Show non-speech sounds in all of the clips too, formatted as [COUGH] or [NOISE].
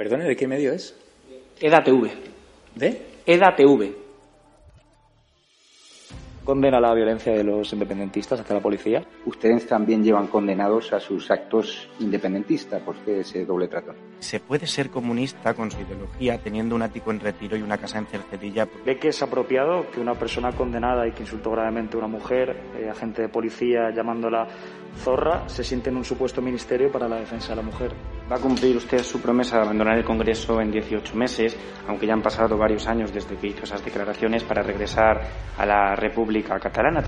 Perdone, ¿de qué medio es? EDATV. ¿De? EDATV. condena la violencia de los independentistas hacia la policía. Ustedes también llevan condenados a sus actos independentistas. ¿Por qué ese doble trato? ¿Se puede ser comunista con su ideología teniendo un ático en retiro y una casa en Cercedilla? ¿Ve que es apropiado que una persona condenada y que insultó gravemente a una mujer, eh, agente de policía llamándola zorra, se siente en un supuesto ministerio para la defensa de la mujer? ¿Va a cumplir usted su promesa de abandonar el Congreso en 18 meses, aunque ya han pasado varios años desde que hizo esas declaraciones para regresar a la República Catalana?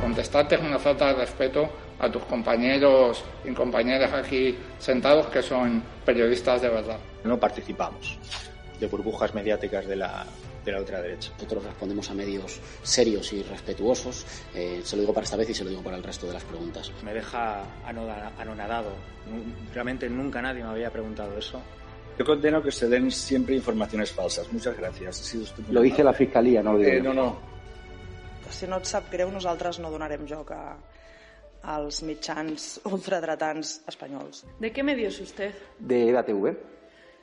Contestarte es una falta de respeto a tus compañeros y compañeras aquí sentados que son periodistas de verdad. No participamos de burbujas mediáticas de la, de la ultraderecha. Nosotros respondemos a medios serios y respetuosos. Eh, se lo digo para esta vez y se lo digo para el resto de las preguntas. Me deja anonadado. Realmente nunca nadie me había preguntado eso. Yo condeno que se den siempre informaciones falsas. Muchas gracias. Ha sido Lo dice la Fiscalía, no lo digo. Eh, no, no. Si no et sap greu, nosaltres no donarem joc a, als mitjans ultradretans espanyols. ¿De qué medio es usted? De EDATV.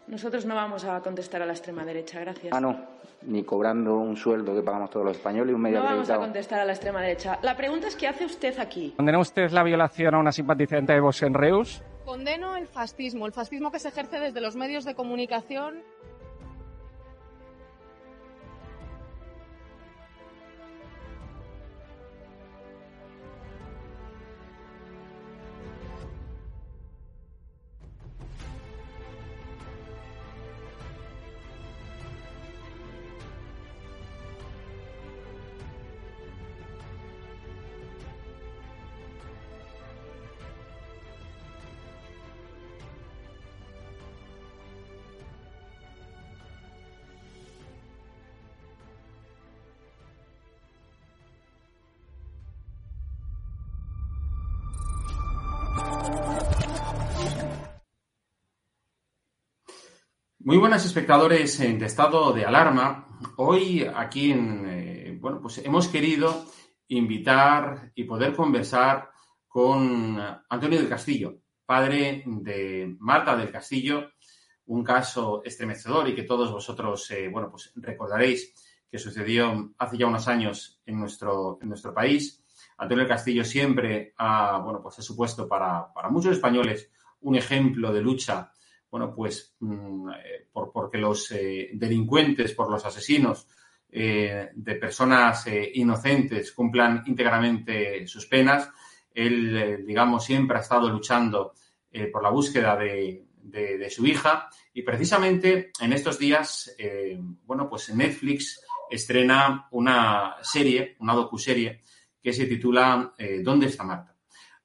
Nosotros no vamos a contestar a la extrema derecha, gracias. Ah, no. Ni cobrando un sueldo que pagamos todos los españoles y un medio No vamos a acreditado. contestar a la extrema derecha. La pregunta es ¿qué hace usted aquí? ¿Condena usted la violación a una simpatizante de Vox en Reus? Condeno el fascismo, el fascismo que se ejerce desde los medios de comunicación. Muy buenas espectadores de estado de alarma. Hoy aquí en eh, bueno pues hemos querido invitar y poder conversar con Antonio del Castillo, padre de Marta del Castillo, un caso estremecedor y que todos vosotros eh, bueno pues recordaréis que sucedió hace ya unos años en nuestro en nuestro país. Antonio del Castillo siempre ha bueno pues ha supuesto para, para muchos españoles un ejemplo de lucha bueno, pues mm, eh, por, porque los eh, delincuentes, por los asesinos eh, de personas inocentes cumplan íntegramente sus penas. Él, digamos, siempre ha estado luchando por la búsqueda de, de- de su hija y precisamente en estos días, bueno, pues Netflix estrena una serie, una docuserie que se titula ¿Dónde está Marta?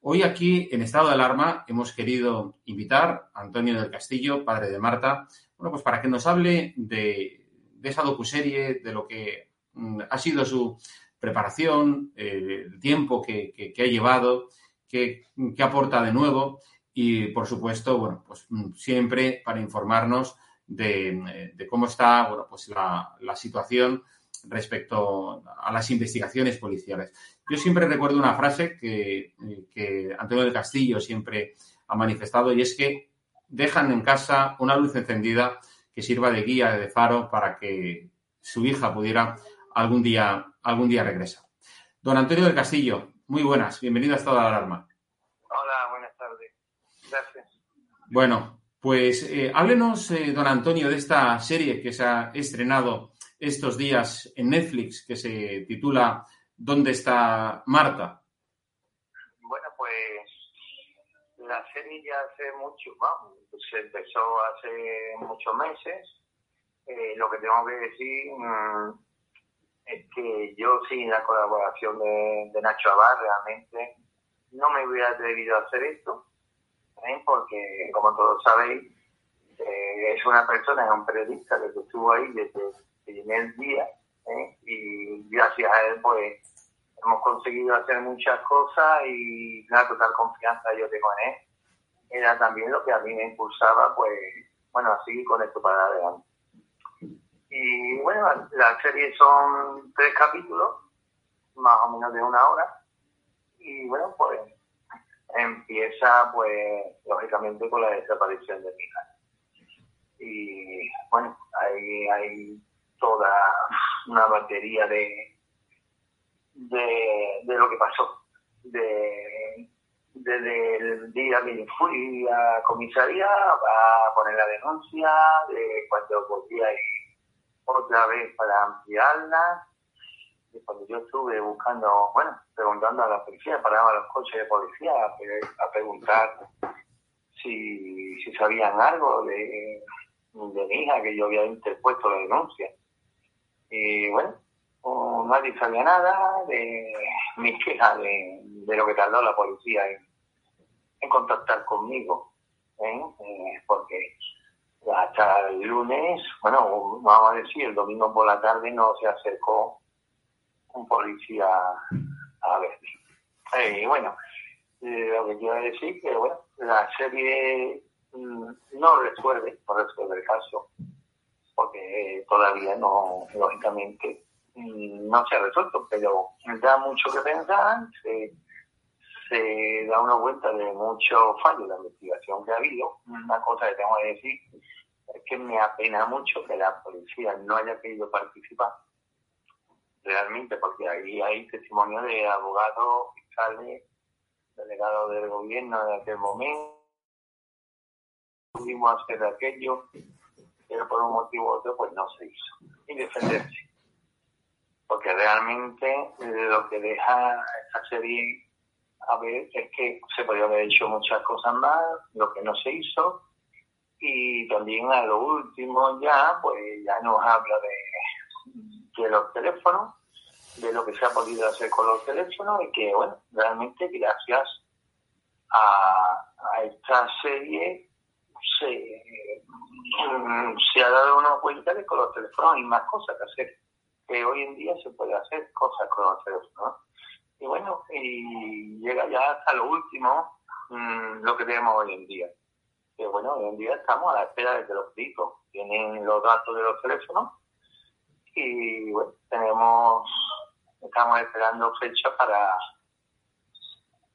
Hoy aquí, en estado de alarma, hemos querido invitar a Antonio del Castillo, padre de Marta, bueno, pues para que nos hable de, de esa docuserie, de lo que mm, ha sido su preparación, eh, el tiempo que, que- que ha llevado, qué aporta de nuevo y, por supuesto, bueno, pues mm, siempre para informarnos de, cómo está, bueno, pues la situación respecto a las investigaciones policiales. Yo siempre recuerdo una frase que, eh, que Antonio del Castillo siempre ha manifestado y es que dejan en casa una luz encendida que sirva de guía, de faro para que su hija pudiera algún día, algún día regresar. Don Antonio del Castillo, muy buenas, bienvenido a Estado de Alarma. Hola, buenas tardes. Gracias. Bueno, pues eh, háblenos, eh, don Antonio, de esta serie que se ha estrenado estos días en Netflix, que se titula ¿Dónde está Marta? Bueno, pues la serie ya hace mucho, vamos, empezó hace muchos meses. Eh, lo que tengo que decir mm, es que yo sin la colaboración de, de Nacho Abad realmente no me hubiera atrevido a hacer esto, ¿eh? porque como todos sabéis, eh, es una persona, es un periodista que estuvo ahí desde el primer día ¿eh? y gracias a él pues hemos conseguido hacer muchas cosas y la total confianza yo tengo en él. Era también lo que a mí me impulsaba pues, bueno, a seguir con esto para adelante. Y bueno, la, serie son tres capítulos, más o menos de una hora. Y bueno, pues empieza pues lógicamente con la desaparición de mi hija. Y bueno, hay, hay toda una batería de, de, lo que pasó. De, desde el día que fui a comisaría a poner la denuncia, de cuando volví a ir otra vez para ampliarla, y cuando yo estuve buscando, bueno, preguntando a la policía, paraba los coches de policía a, a preguntar si, si sabían algo de, de mi hija, que yo había interpuesto la denuncia. Y bueno, oh, nadie sabía nada de mi queja, de, de, lo que tardó la policía en, contactar conmigo. ¿eh? Eh, porque hasta el lunes, bueno, vamos a decir, el domingo por la tarde no se acercó un policía a ver. Y bueno, eh, lo que quiero decir que, bueno, la serie mm, no resuelve, no resuelve el caso, porque todavía no, lógicamente, mm, no se ha resuelto, pero da mucho que pensar, se, da una cuenta de muchos fallos de la investigación que ha habido. Una cosa que tengo que decir es que me apena mucho que la policía no haya querido participar realmente, porque ahí hay testimonio de abogados, fiscales, delegados del gobierno de aquel momento. Pudimos hacer aquello, pero por un motivo u otro, pues no se hizo. Y defenderse. Porque realmente lo que deja esta serie a ver es que se podría haber hecho muchas cosas más, lo que no se hizo, y también a lo último ya, pues ya nos habla de, de los teléfonos, de lo que se ha podido hacer con los teléfonos y que, bueno, realmente gracias a, a esta serie se, mm, se ha dado una cuenta de con los teléfonos hay más cosas que hacer, que hoy en día se puede hacer cosas con los teléfonos. Y bueno, y llega ya hasta lo último mmm, lo que tenemos hoy en día. Que bueno, hoy en día estamos a la espera de que los ricos tienen los datos de los teléfonos y bueno, tenemos, estamos esperando fecha para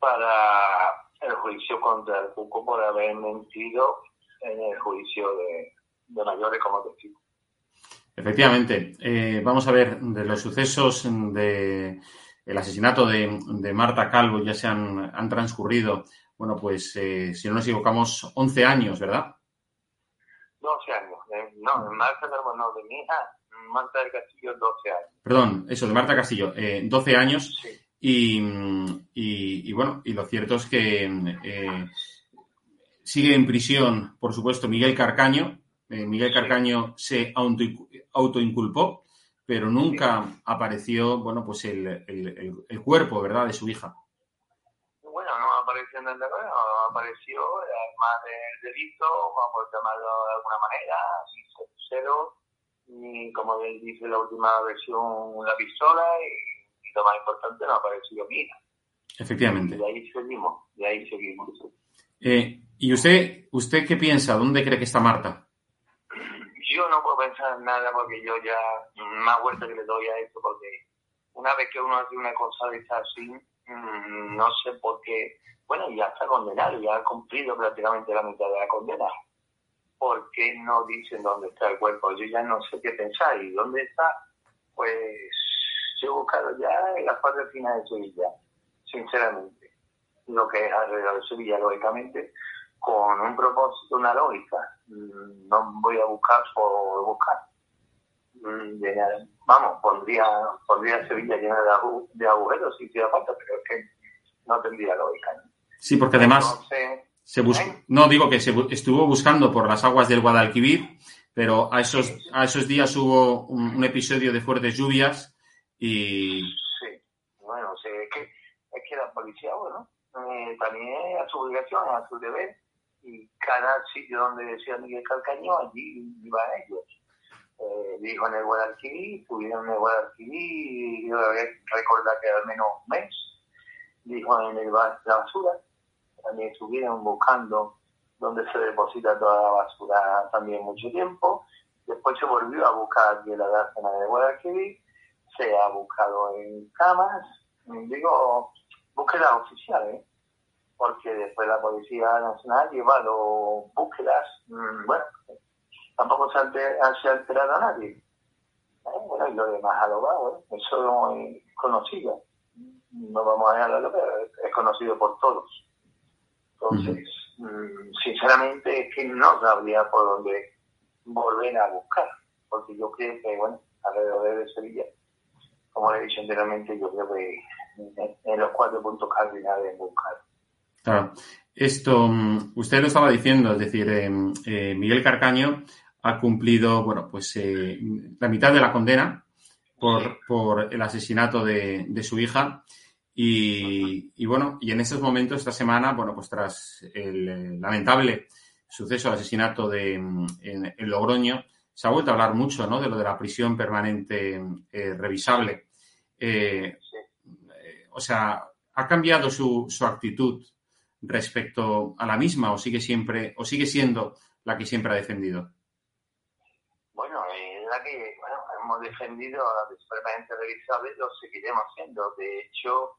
para el juicio contra el Cuco por haber mentido en el juicio de, de mayores como testigo. Efectivamente. Eh, vamos a ver, de los sucesos de el asesinato de, de Marta Calvo ya se han, han transcurrido, bueno, pues eh, si no nos equivocamos, 11 años, ¿verdad? 12 años. Eh, no, Marta Calvo no, de mi hija, Marta del Castillo, 12 años. Perdón, eso, de Marta Castillo, eh, 12 años. Sí. Y, y, y, bueno, y lo cierto es que eh, sigue en prisión, por supuesto, Miguel Carcaño. Eh, Miguel Carcaño se auto, autoinculpó, pero nunca apareció, bueno, pues el, el, el, cuerpo, ¿verdad?, de su hija. Bueno, no apareció en el terreno, no apareció, además del delito, vamos a llamarlo de alguna manera, sin cero, ni como dice la última versión, la pistola, y lo más importante, no ha aparecido mi hija. Efectivamente. Y de ahí seguimos, de ahí seguimos. Eh, ¿Y usted, usted qué piensa? ¿Dónde cree que está Marta? Yo no puedo pensar en nada porque yo ya, más vuelta que le doy a esto, porque una vez que uno hace una cosa de esta así, mmm, no sé por qué, bueno, ya está condenado, ya ha cumplido prácticamente la mitad de la condena. ¿Por qué no dicen dónde está el cuerpo? Yo ya no sé qué pensar. ¿Y dónde está? Pues yo he buscado ya en las partes finales de Sevilla, sinceramente. Lo que es alrededor de Sevilla, lógicamente, con un propósito, una lógica. No voy a buscar por buscar. Vamos, pondría, pondría Sevilla llena de, agu de agujeros si hiciera falta, pero es que no tendría lógica. ¿no? Sí, porque además Entonces, se buscó, ¿eh? no digo que se estuvo buscando por las aguas del Guadalquivir, pero a esos, a esos días hubo un, un episodio de fuertes lluvias Y... Sí, bueno, sí, es, que, es que la policía, bueno, eh, también a su obligación, a su deber, y cada sitio donde decía Miguel Calcaño, allí iban ellos. Eh, dijo en el Guadalquivir, estuvieron en el Guadalquivir, yo recordar que al menos un mes, dijo en el, la basura, también estuvieron buscando donde se deposita toda la basura también mucho tiempo, después se volvió a buscar aquí en la dársena de Guadalquivir, se ha buscado en camas, digo, búsquedas oficiales, ¿eh? Porque después la Policía Nacional ha llevado búsquedas, mmm, bueno, tampoco se ha, se ha alterado a nadie. ¿Eh? Bueno, y lo demás a lo bajo, ¿eh? eso no es conocido. No vamos a dejarlo, pero es conocido por todos. Entonces, mmm, sinceramente es que no sabría por dónde volver a buscar, porque yo creo que, bueno, alrededor de Sevilla, como le he dicho anteriormente, yo creo que en, en los cuatro puntos cardinales buscar. Claro. Esto, mm, usted lo estaba diciendo, es decir, eh, eh, Miguel Carcaño ha cumplido, bueno, pues eh, la mitad de la condena por, por el asesinato de, de su hija. Y, y, bueno, y en estos momentos, esta semana, bueno, pues tras el eh, lamentable suceso del asesinato de, en, en, Logroño, se ha vuelto a hablar mucho, ¿no? De lo de la prisión permanente eh, revisable. Eh, o sea, ¿ha cambiado su, su actitud respecto a la misma o sigue siempre, o sigue siendo la que siempre ha defendido? Bueno, es la que, bueno, hemos defendido a la permanente revisable y lo seguiremos haciendo. De hecho,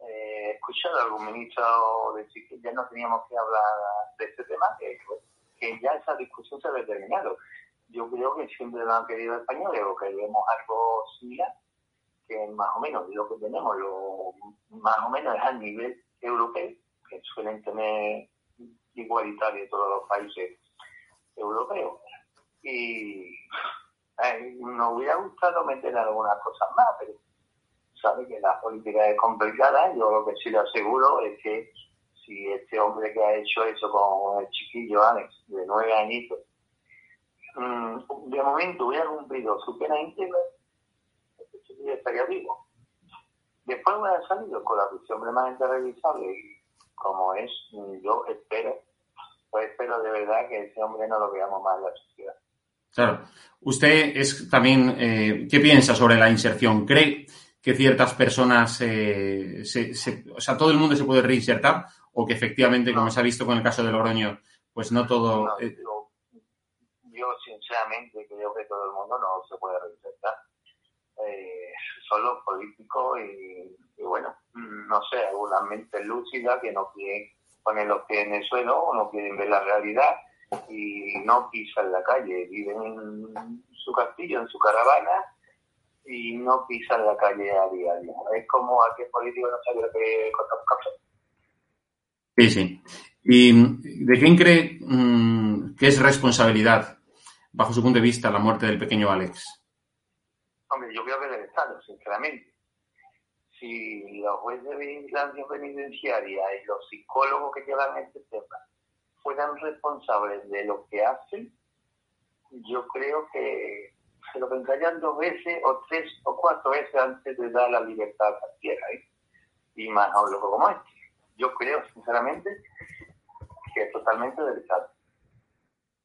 eh, he escuchado a algún ministro decir que ya no teníamos que hablar de este tema, que, que ya esa discusión se ha determinado. Yo creo que siempre lo han querido españoles o queremos algo similar, que más o menos lo que tenemos, lo más o menos es a nivel europeo, que suelen tener igualitario todos los países europeos. Y eh, nos hubiera gustado meter algunas cosas más, pero sabe que la política es complicada. Yo lo que sí le aseguro es que si este hombre que ha hecho eso con el chiquillo Alex, de nueve añitos, mmm, de momento hubiera cumplido su pena íntegra, este chiquillo estaría vivo. Después ha salido con la prisión permanente revisable y como es, yo espero, pues espero de verdad que ese hombre no lo veamos más en la sociedad. Claro. Usted es también, eh, ¿qué piensa sobre la inserción? ¿Cree que ciertas personas, eh, se, se, o sea, todo el mundo se puede reinsertar o que efectivamente, como se ha visto con el caso de Logroño, pues no todo... No, yo, yo, sinceramente creo que todo el mundo no se puede reinsertar. Eh, son los políticos y, y, bueno, no sé, alguna mente lúcida que no quieren poner los pies en el suelo o no quieren ver la realidad y no pisan la calle, viven en su castillo, en su caravana y no pisan la calle a diario. Es como aquel político no sabe lo que corta un café. Sí, sí. ¿Y de quién cree mmm, que es responsabilidad, bajo su punto de vista, la muerte del pequeño Alex? Hombre, yo creo que del Estado, sinceramente. Si los jueces de vigilancia penitenciaria y los psicólogos que llevan este tema fueran responsables de lo que hacen, yo creo que se lo pensarían dos veces o tres o cuatro veces antes de dar la libertad a cualquiera. ¿eh? Y más a un loco como este. Yo creo, sinceramente, que es totalmente del Estado.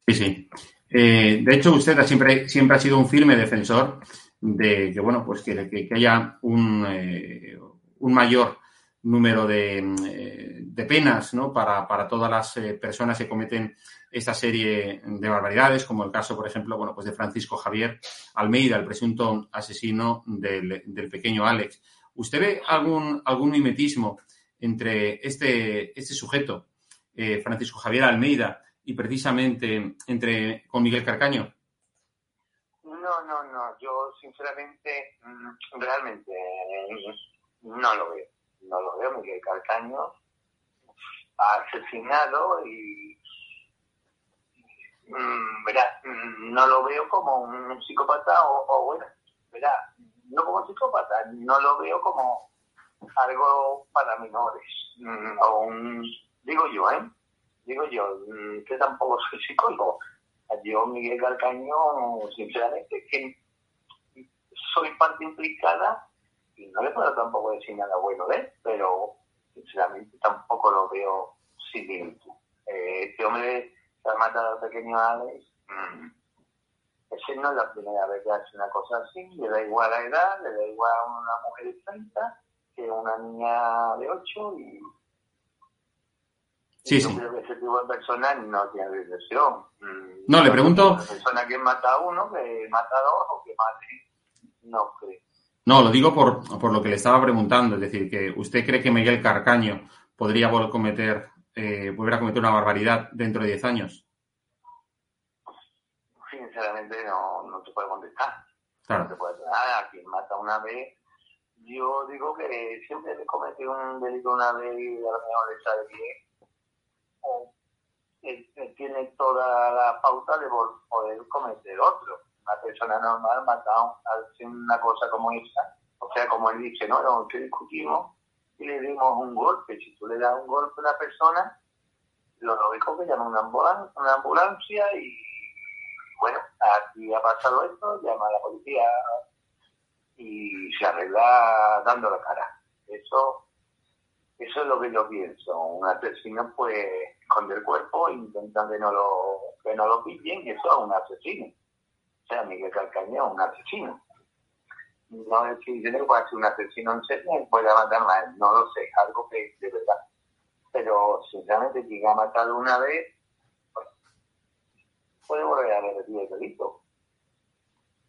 Sí, sí. Eh, de hecho, usted siempre, siempre ha sido un firme defensor de que, bueno, pues que, que, haya un, eh, un mayor número de, eh, de penas ¿no? para, para, todas las eh, personas que cometen esta serie de barbaridades, como el caso, por ejemplo, bueno, pues de Francisco Javier Almeida, el presunto asesino del, del pequeño Alex. ¿Usted ve algún, algún mimetismo entre este, este sujeto, Francisco Javier Almeida, y precisamente entre con Miguel Carcaño? No, no. Yo, sinceramente, realmente no lo veo. No lo veo. Miguel Carcaño ha asesinado y mmm, verá, no lo veo como un psicópata o, bueno, verá, no como psicópata, no lo veo como algo para menores o un, digo yo, ¿eh? Digo yo, que tampoco soy psicólogo. Yo, Miguel Calcaño, sinceramente, que soy parte implicada y no le puedo tampoco decir nada bueno de él, pero sinceramente tampoco lo veo similitud. Eh, este hombre que ha matado al pequeño Alex, mm, ese no es la primera vez que hace una cosa así, le da igual la edad, le da igual a una mujer de 30 que a una niña de 8 y Sí, sí. creo que ese tipo de personas no tiene No, le pregunto- Una persona que mata a uno, que mata a dos o que mate, no creo. No, lo digo por, por lo que le estaba preguntando, es decir, que usted cree que Miguel Carcaño podría volver a cometer, eh, volver a cometer una barbaridad dentro de 10 años. Sinceramente no, no te puedo contestar. Claro. No te puedo decir nada. A quien mata una vez, yo digo que siempre que comete un delito una vez y a lo mejor le sale bien, él, él tiene toda la pauta de poder cometer otro. Una persona normal mata a una cosa como esa, o sea, como él dice, no, que discutimos y le dimos un golpe. Si tú le das un golpe a una persona, lo lógico que llama una ambulancia, una ambulancia y bueno, aquí ha pasado esto, llama a la policía y se arregla dando la cara. Eso, eso es lo que yo pienso. Un asesino pues esconde el cuerpo e intentan que no lo, que no lo pillen eso es un asesino. O sea, Miguel Calcaño es un asesino. No es que yo no pueda ser un asesino en serio y pueda matar más, no lo sé, algo que de verdad. Pero sinceramente quien ha matado una vez pues, puede volver a repetir el delito.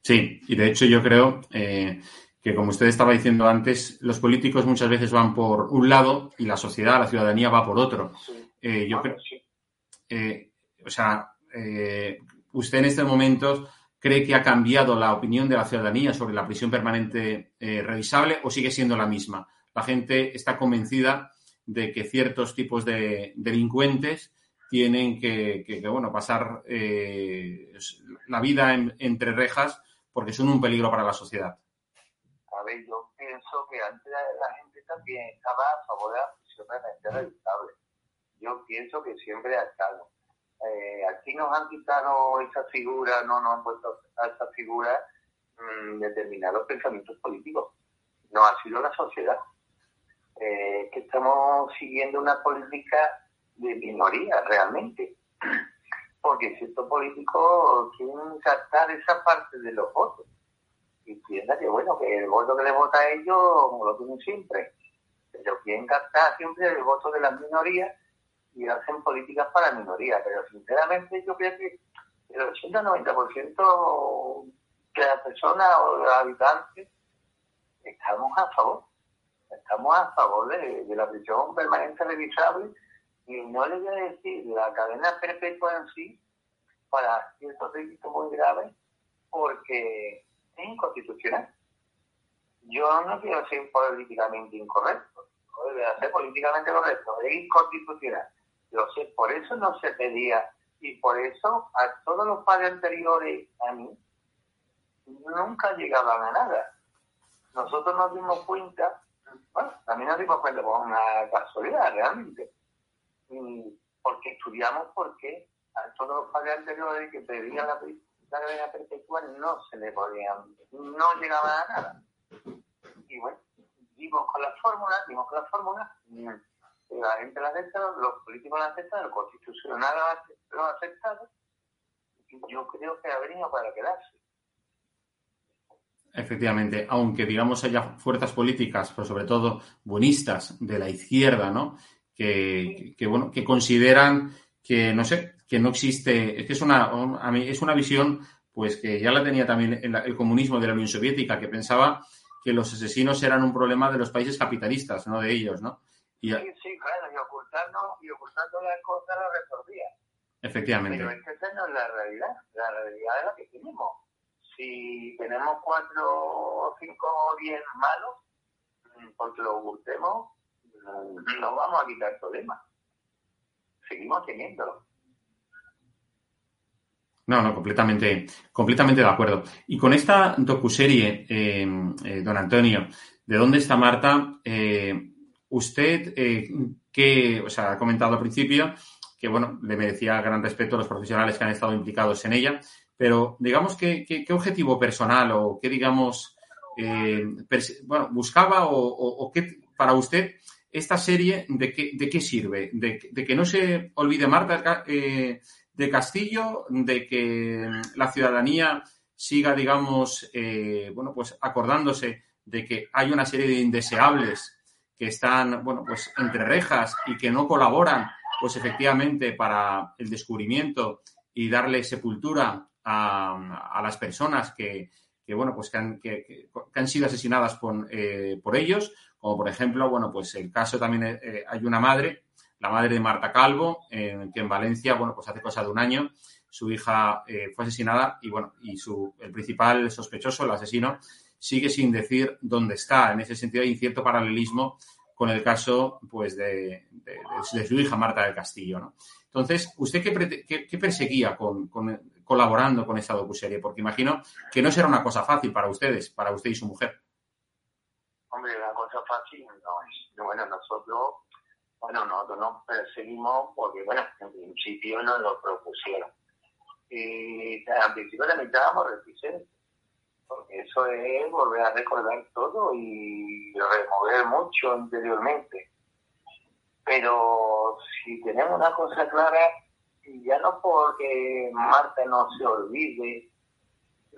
Sí, y de hecho yo creo eh, que, como usted estaba diciendo antes, los políticos muchas veces van por un lado y la sociedad, la ciudadanía va por otro. Eh, yo creo, eh, o sea, eh, usted en estos momentos cree que ha cambiado la opinión de la ciudadanía sobre la prisión permanente eh, revisable o sigue siendo la misma. La gente está convencida de que ciertos tipos de delincuentes tienen que, que- que, bueno, pasar la vida en- entre rejas porque son un peligro para la sociedad. A ver, yo pienso que antes la gente también estaba a favor de la prisión permanente revisable. Yo pienso que siempre ha estado. Eh, aquí nos han quitado esa figura, no nos han puesto a esa figura mm, determinados pensamientos políticos. No ha sido la sociedad. Eh, que estamos siguiendo una política de minoría realmente. [CLEARS THROAT] Porque ciertos políticos quieren captar esa parte de los votos y piensa que bueno, que el voto que le vota a ellos lo tienen siempre. Pero quieren captar siempre el voto de las minorías y hacen políticas para minorías. Pero sinceramente yo creo que el 80-90% de las personas o de los habitantes estamos a favor. Estamos a favor de, la prisión permanente revisable y no le voy a decir la cadena perpetua en sí para ciertos delitos muy graves porque es inconstitucional. Yo no quiero ser políticamente incorrecto, no debe ser políticamente correcto, es inconstitucional. Lo sé, por eso no se pedía y por eso a todos los padres anteriores a mí nunca llegaban a nada. Nosotros nos dimos cuenta, bueno, también nos dimos cuenta por una casualidad realmente, y porque estudiamos porque a todos los padres anteriores que pedían la, pri- la cadena perpetua no se le podían, no llegaban a nada. Y bueno, dimos con la fórmula, dimos con la fórmula, y la gente la acepta, los políticos la aceptan, el constitucional lo ha aceptado, yo creo que ha venido para quedarse. Efectivamente, aunque digamos haya fuerzas políticas, pero sobre todo buenistas de la izquierda, ¿no? Que, que, bueno, que consideran que no sé, que no existe, es que es una, un- a mí es una visión, pues que ya la tenía también el, comunismo de la Unión Soviética, que pensaba que los asesinos eran un problema de los países capitalistas, no de ellos, ¿no? Y Sí, sí, claro, y ocultando, y ocultando las cosas lo resolvía. efectivamente. Pero es que esa no es la realidad, la realidad es la que tenemos. Si tenemos cuatro, cinco o diez malos, mm, porque lo ocultemos, mm, no vamos a quitar problemas. Seguimos teniéndolo. No, no, completamente, completamente de acuerdo. Y con esta docuserie, eh, eh, don Antonio, ¿de dónde está Marta? Eh, usted, eh, que, o sea, ha comentado al principio que, bueno, le merecía gran respeto a los profesionales que han estado implicados en ella, pero digamos que, qué objetivo personal o qué, digamos, bueno, buscaba o, qué, para usted, esta serie, ¿de qué, de qué sirve? De, que no se olvide Marta de Castillo, de que la ciudadanía siga, digamos, eh, bueno, pues acordándose de que hay una serie de indeseables que están, bueno, pues entre rejas y que no colaboran, pues efectivamente, para el descubrimiento y darle sepultura a, las personas que, bueno, pues que han, que, han sido asesinadas por, eh, por, ellos, como por ejemplo, bueno, pues el caso también eh, hay una madre, la madre de Marta Calvo, que en Valencia, bueno, pues hace cosa de un año, su hija eh, fue asesinada y bueno, y su, el principal sospechoso, el asesino, sigue sin decir dónde está. En ese sentido hay cierto paralelismo con el caso pues de, su hija Marta del Castillo. ¿no? Entonces, ¿usted qué, perseguía con, colaborando con esta docuserie? Porque imagino que no será una cosa fácil para ustedes, para usted y su mujer. Hombre, una cosa fácil no es. Bueno, nosotros, bueno, nosotros nos perseguimos porque, bueno, en principio nos lo propusieron. Y al principio también estábamos reticentes porque eso es volver a recordar todo y remover mucho anteriormente. Pero si tenemos una cosa clara, ya no porque Marta no se olvide,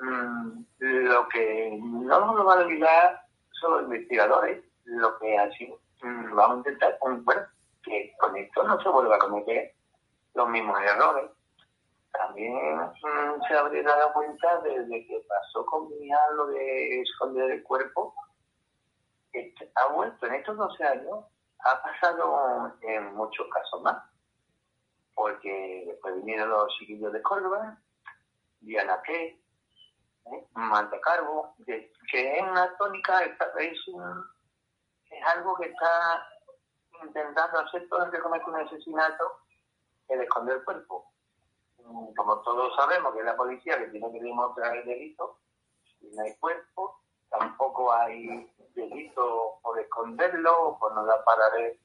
mm, lo que no nos van a olvidar son los investigadores, lo que así mm, vamos a intentar, bueno, que con esto no se vuelva a cometer los mismos errores también mm, se habría dado cuenta desde que pasó con mi lo de esconder el cuerpo, ha vuelto en estos 12 años, ha pasado en muchos casos más, porque después vinieron los chiquillos de Córdoba, Diana P., ¿eh? Manta Carbo, que, es una tónica, es, es algo que está intentando hacer todo el que comete un asesinato, el esconder el cuerpo como todos sabemos que es la policía que tiene que demostrar el delito, y no hay cuerpo, tampoco hay delito por esconderlo por no dar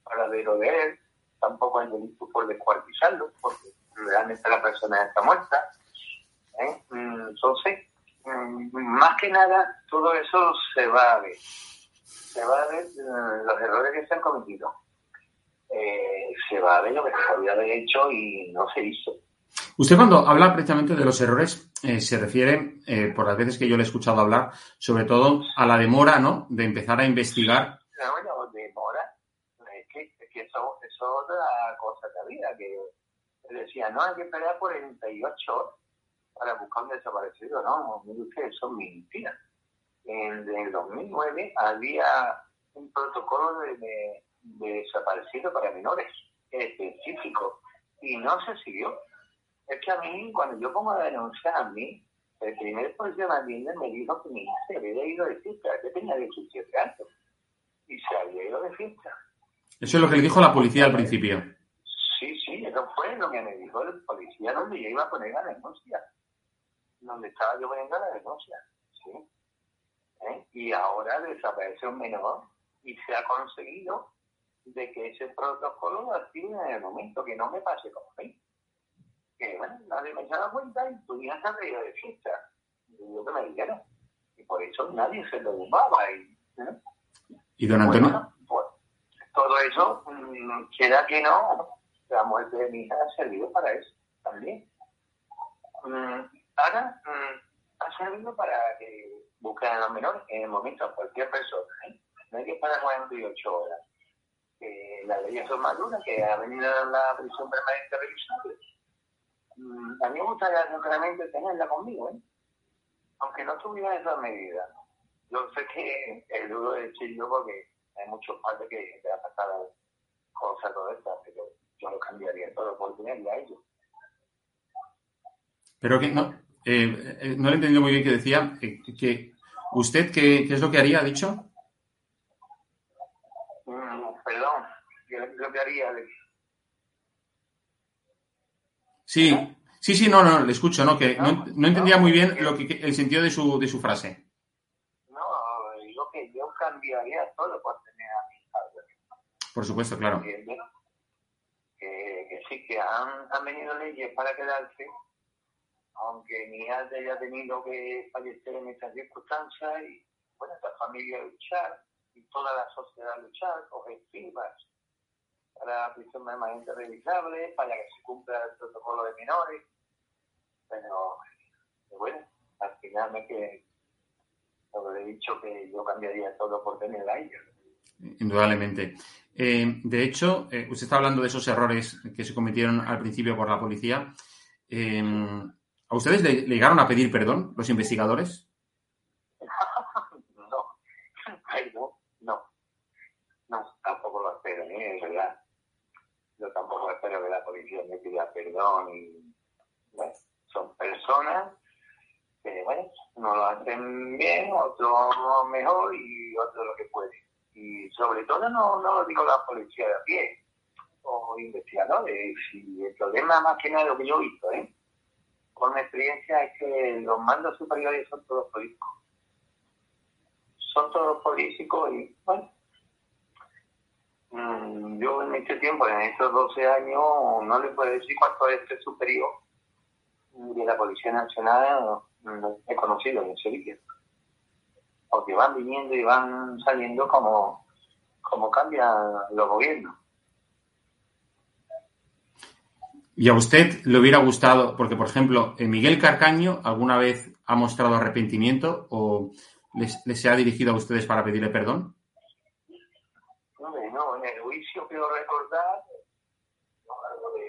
paradero de él, tampoco hay delito por descuartizarlo, porque realmente la persona está muerta. ¿eh? Mm, entonces, mm, más que nada, todo eso se va a ver. Se va a ver mm, los errores que se han cometido. Eh, se va a ver lo que se había hecho y no se hizo. Usted cuando habla precisamente de los errores eh, se refiere, eh, por las veces que yo le he escuchado hablar, sobre todo a la demora, ¿no? De empezar a investigar. Bueno, demora. Es que, es que eso, es otra cosa que había, que decía, no, hay que esperar 48 horas para buscar un desaparecido. No, mire usted, eso es mentira. En, el 2009 había un protocolo de, de, de desaparecido para menores específico y no se siguió es que a mí, cuando yo pongo la denuncia a mí, el primer policía de me dijo que mi hija se había ido de fiesta, que tenía 17 años, y se había ido de fiesta. Eso es lo que le dijo la policía al principio. Sí, sí, eso fue lo que me dijo el policía donde yo iba a poner la denuncia, donde estaba yo poniendo la denuncia, ¿sí? ¿Eh? Y ahora desaparece un menor y se ha conseguido de que ese protocolo en el momento, que no me pase como a mí que bueno, nadie me echaba cuenta y tu hija se de fiesta. Y yo que me dijeron. Y por eso nadie se lo bombaba. Y, ¿Y don Antonio? pues, todo eso, mmm, queda que no, la muerte de mi hija ha servido para eso también. Mm, ahora mm, ha servido para busquen a los menores en el momento a cualquier persona. ¿eh? No hay que esperar 48 horas. Eh, la ley es más dura, que ha venido la prisión permanente revisable Mm, a mí me gustaría sinceramente tenerla conmigo, ¿eh? aunque no tuviera esa medida. Yo sé que es duro de decirlo porque hay muchos padres que te han pasado cosas todo esto, pero yo lo cambiaría todo por tenerla a ellos. Pero que no, eh, eh, no le he entendido muy bien que decía eh, que usted qué, qué, es lo que haría, ha dicho. Mm, perdón, ¿qué lo? Sí, sí, sí, no, no, le escucho, ¿no? Que no, no entendía muy bien lo que, el sentido de su, de su frase. No, digo que yo cambiaría todo por tener a mi padre. Por supuesto, claro. Que, que, sí, que han, han venido leyes para quedarse, aunque mi hija haya tenido que fallecer en estas circunstancias y bueno, esta familia luchar y toda la sociedad luchar, firmas para la prisión permanente revisable, para que se cumpla el protocolo de menores. Pero, bueno, al final me que lo he dicho que yo cambiaría todo por tener a. Indudablemente. Eh, de hecho, eh, usted está hablando de esos errores que se cometieron al principio por la policía. Eh, ¿A ustedes le, le llegaron a pedir perdón los investigadores? no, Ay, no, no, no, tampoco lo espero, ¿eh? es verdad. Yo tampoco espero que la policía me pida perdón y bueno, son personas que, bueno, no lo hacen bien, otros mejor y otros lo que pueden. Y sobre todo no, no lo digo la policía de a pie o investigadores, y el problema más que nada lo que yo he visto, ¿eh? por mi experiencia es que los mandos superiores son todos políticos. Son todos políticos y, bueno, mm, yo en este tiempo, en estos 12 años, no le puedo decir cuánto es el superior de la Policía Nacional he conocido en Sevilla. Porque van viniendo y van saliendo como, como cambian los gobiernos. ¿Y a usted le hubiera gustado, porque por ejemplo, Miguel Carcaño alguna vez ha mostrado arrepentimiento o les, les se ha dirigido a ustedes para pedirle perdón? Quiero recordar no, algo de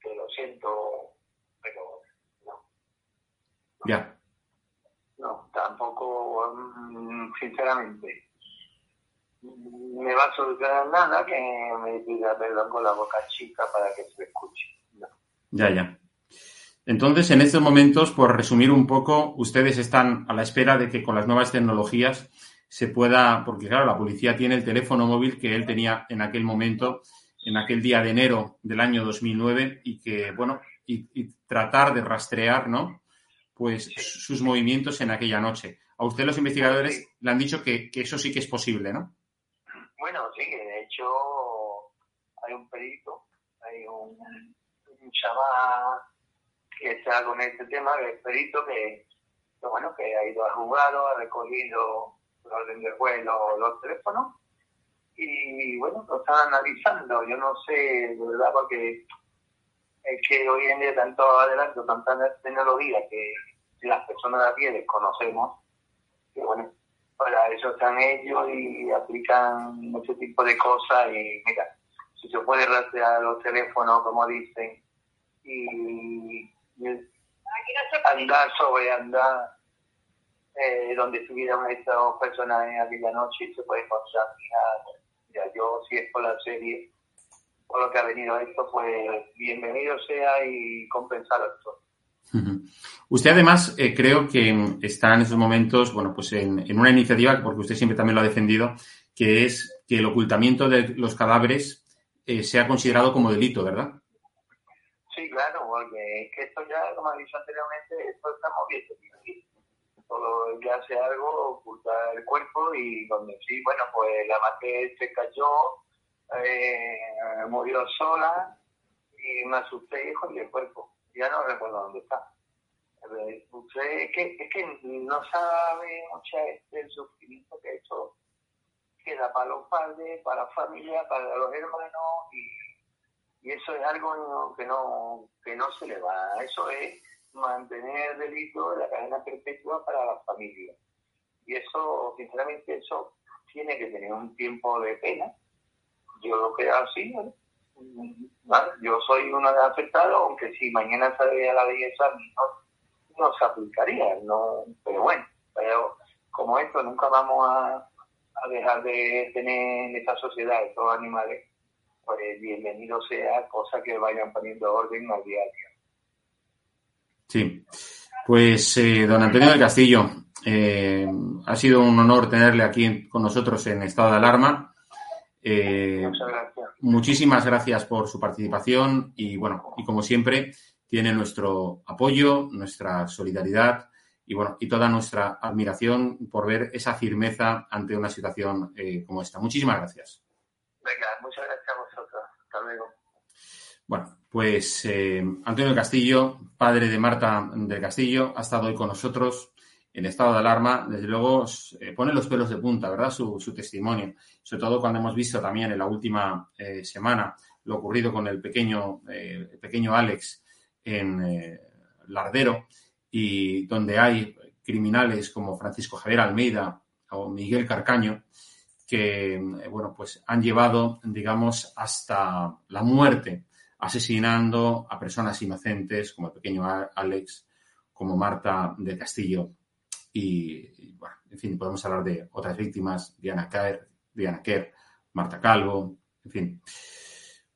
que lo siento, pero no. Ya. No, tampoco, mm, sinceramente me va a solucionar nada que me pida perdón con la boca chica para que se escuche. No. Ya, ya. Entonces, en estos momentos, por resumir un poco, ustedes están a la espera de que con las nuevas tecnologías se pueda, porque claro, la policía tiene el teléfono móvil que él tenía en aquel momento, en aquel día de enero del año 2009, y que, bueno, y, y tratar de rastrear, ¿no? Pues sus movimientos en aquella noche. A usted los investigadores le han dicho que, que eso sí que es posible, ¿no? Bueno, sí, de hecho hay un perito, hay un, un chaval que está con este tema, que es perito, que, que, bueno, que ha ido a jugar, ha recogido el orden de vuelo, los teléfonos, y bueno, lo están analizando. Yo no sé, de verdad, porque es que hoy en día tanto adelanto, tanta tecnología que las personas de a pie desconocemos, que bueno, para eso están ellos y aplican mucho tipo de cosas y mira, si se puede rastrear los teléfonos, como dicen, y, y andar sobre andar eh, donde estuvieron estas personas en aquella noche y se puede encontrar, mira, mira, yo si es por la serie, por lo que ha venido esto, pues bienvenido sea y compensar esto. Usted además eh, creo que está en esos momentos, bueno, pues en, en, una iniciativa, porque usted siempre también lo ha defendido, que es que el ocultamiento de los cadáveres eh, sea considerado como delito, ¿verdad? Sí, claro, porque es que esto ya, como he dicho anteriormente, esto está moviendo. Solo ya hace algo, ocultar el cuerpo y donde sí, bueno, pues la madre se cayó, eh, murió sola y me asusté y el cuerpo ya no recuerdo dónde está. Usted es que, es que no sabe mucho el sufrimiento que eso queda para los padres, para la familia, para los hermanos y, y eso es algo que no que no se le va. Eso es mantener el delito de la cadena perpetua para la familia. Y eso, sinceramente, eso tiene que tener un tiempo de pena. Yo lo creo así. ¿vale? Yo soy uno de afectados, aunque si mañana sale a la belleza no, no se aplicaría, no, pero bueno, pero como esto nunca vamos a, a dejar de tener en esta sociedad estos animales, pues bienvenido sea, cosa que vayan poniendo orden al día a día. Sí, pues eh, don Antonio del Castillo, eh, ha sido un honor tenerle aquí con nosotros en estado de alarma. Eh, Muchas gracias. Muchísimas gracias por su participación y bueno, y como siempre, tiene nuestro apoyo, nuestra solidaridad y bueno, y toda nuestra admiración por ver esa firmeza ante una situación eh, como esta. Muchísimas gracias. Venga, muchas gracias a vosotros. Hasta luego. Bueno, pues eh, Antonio Castillo, padre de Marta del Castillo, ha estado hoy con nosotros en estado de alarma, desde luego eh, pone los pelos de punta, ¿verdad? Su, testimonio. Sobre todo cuando hemos visto también en la última eh, semana lo ocurrido con el pequeño, eh, pequeño Alex en Lardero y donde hay criminales como Francisco Javier Almeida o Miguel Carcaño que, bueno, pues han llevado, digamos, hasta la muerte, asesinando a personas inocentes como el pequeño Alex, como Marta del Castillo y, bueno, en fin, podemos hablar de otras víctimas, Diana Kerr, Diana Kerr Marta Calvo, en fin.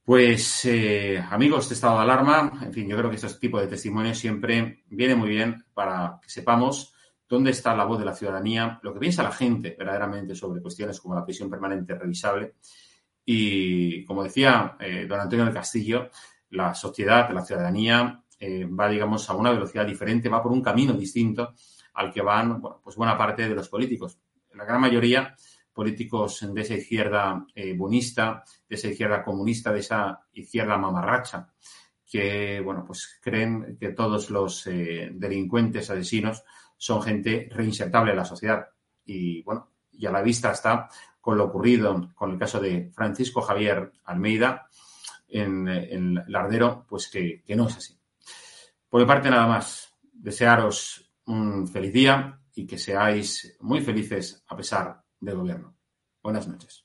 Pues eh, amigos de estado de alarma, en fin, yo creo que este tipo de testimonios siempre viene muy bien para que sepamos dónde está la voz de la ciudadanía, lo que piensa la gente verdaderamente sobre cuestiones como la prisión permanente revisable. Y como decía eh, don Antonio del Castillo, la sociedad, la ciudadanía eh, va, digamos, a una velocidad diferente, va por un camino distinto al que van bueno, pues buena parte de los políticos. La gran mayoría políticos de esa izquierda eh, bonista, de esa izquierda comunista, de esa izquierda mamarracha, que bueno, pues creen que todos los eh, delincuentes, asesinos, son gente reinsertable en la sociedad. Y bueno, y a la vista está con lo ocurrido con el caso de Francisco Javier Almeida en, en Lardero, pues que, que no es así. Por mi parte, nada más. Desearos un feliz día y que seáis muy felices a pesar del gobierno. Buenas noches.